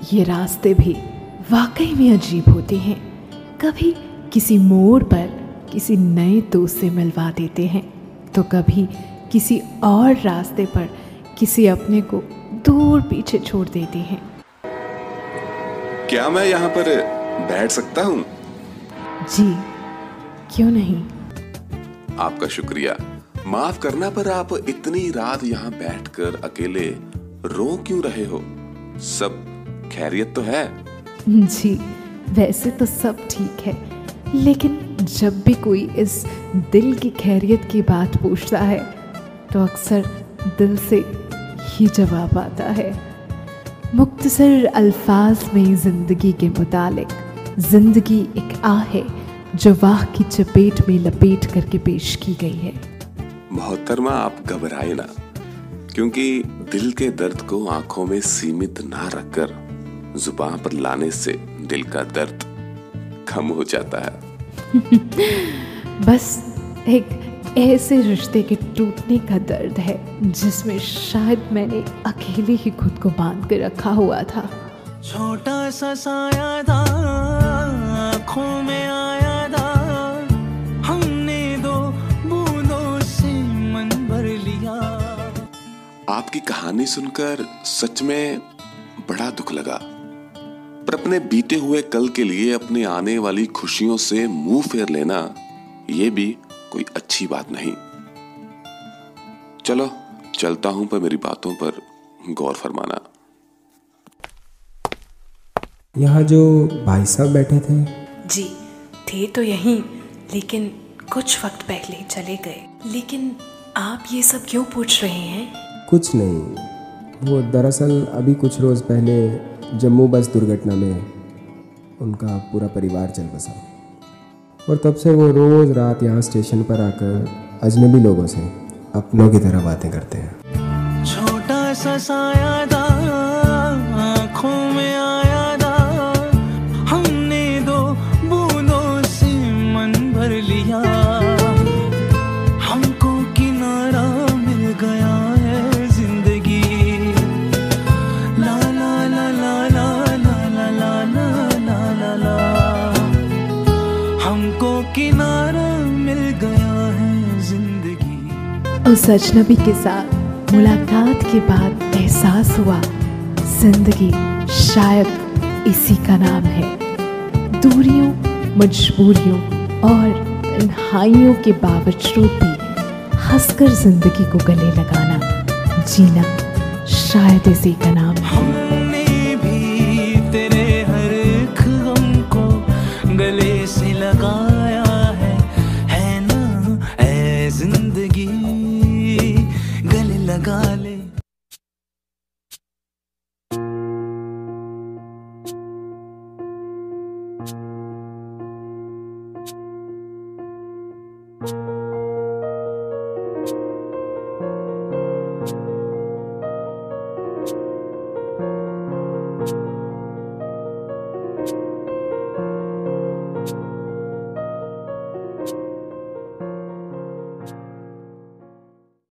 ये रास्ते भी वाकई में अजीब होते हैं। कभी किसी मोड़ पर किसी नए दोस्त से मिलवा देते हैं तो कभी किसी और रास्ते पर किसी अपने को दूर पीछे छोड़ देते हैं। क्या मैं यहाँ पर बैठ सकता हूँ? जी क्यों नहीं? आपका शुक्रिया। माफ़ करना पर आप इतनी रात यहाँ बैठकर अकेले रो क्यों रहे हो? सब खैरियत तो है। जी वैसे तो सब ठीक है लेकिन जब भी कोई इस दिल की खैरियत की बात पूछता है तो अक्सर दिल से ही जवाब आता है। मुख्तसर अल्फाज में ज़िंदगी के मुतालिक ज़िंदगी एक आ है जो वाह की चपेट में लपेट करके पेश की गई है। मोहतरमा आप घबराए ना क्योंकि दिल के दर्द को आँखों में सीमित ना रखकर ज़ुबान पर लाने से दिल का दर्द कम हो जाता है। बस एक ऐसे रिश्ते के टूटने का दर्द है जिसमें शायद मैंने अकेले ही खुद को बाँध के रखा हुआ था। छोटा सा साया था आँखों में आया था। हमने दो बूंदों से मन भर लिया। आपकी कहानी सुनकर सच में बड़ा दुख लगा। पर अपने बीते हुए कल के लिए अपने आने वाली खुशियों से मुँह फेर लेना यह भी कोई अच्छी बात नहीं। चलो चलता हूँ पर मेरी बातों पर गौर फरमाना। यहाँ जो भाई साहब बैठे थे। जी थे तो यहीं लेकिन कुछ वक्त पहले चले गए। लेकिन आप ये सब क्यों पूछ रहे हैं? कुछ नहीं वो दरअसल अभी कुछ रोज़ पहले जम्मू बस दुर्घटना में उनका पूरा परिवार चल बसा। और तब से वो रोज़ रात यहाँ स्टेशन पर आकर अजनबी लोगों से अपनों की तरह बातें करते हैं। छोटा सा साया उस अजनबी के साथ मुलाकात के बाद एहसास हुआ, ज़िंदगी शायद इसी का नाम है। दूरियों, मजबूरियों और तन्हाइयों के बावजूद भी हंसकर ज़िंदगी को गले लगाना, जीना शायद इसी का नाम you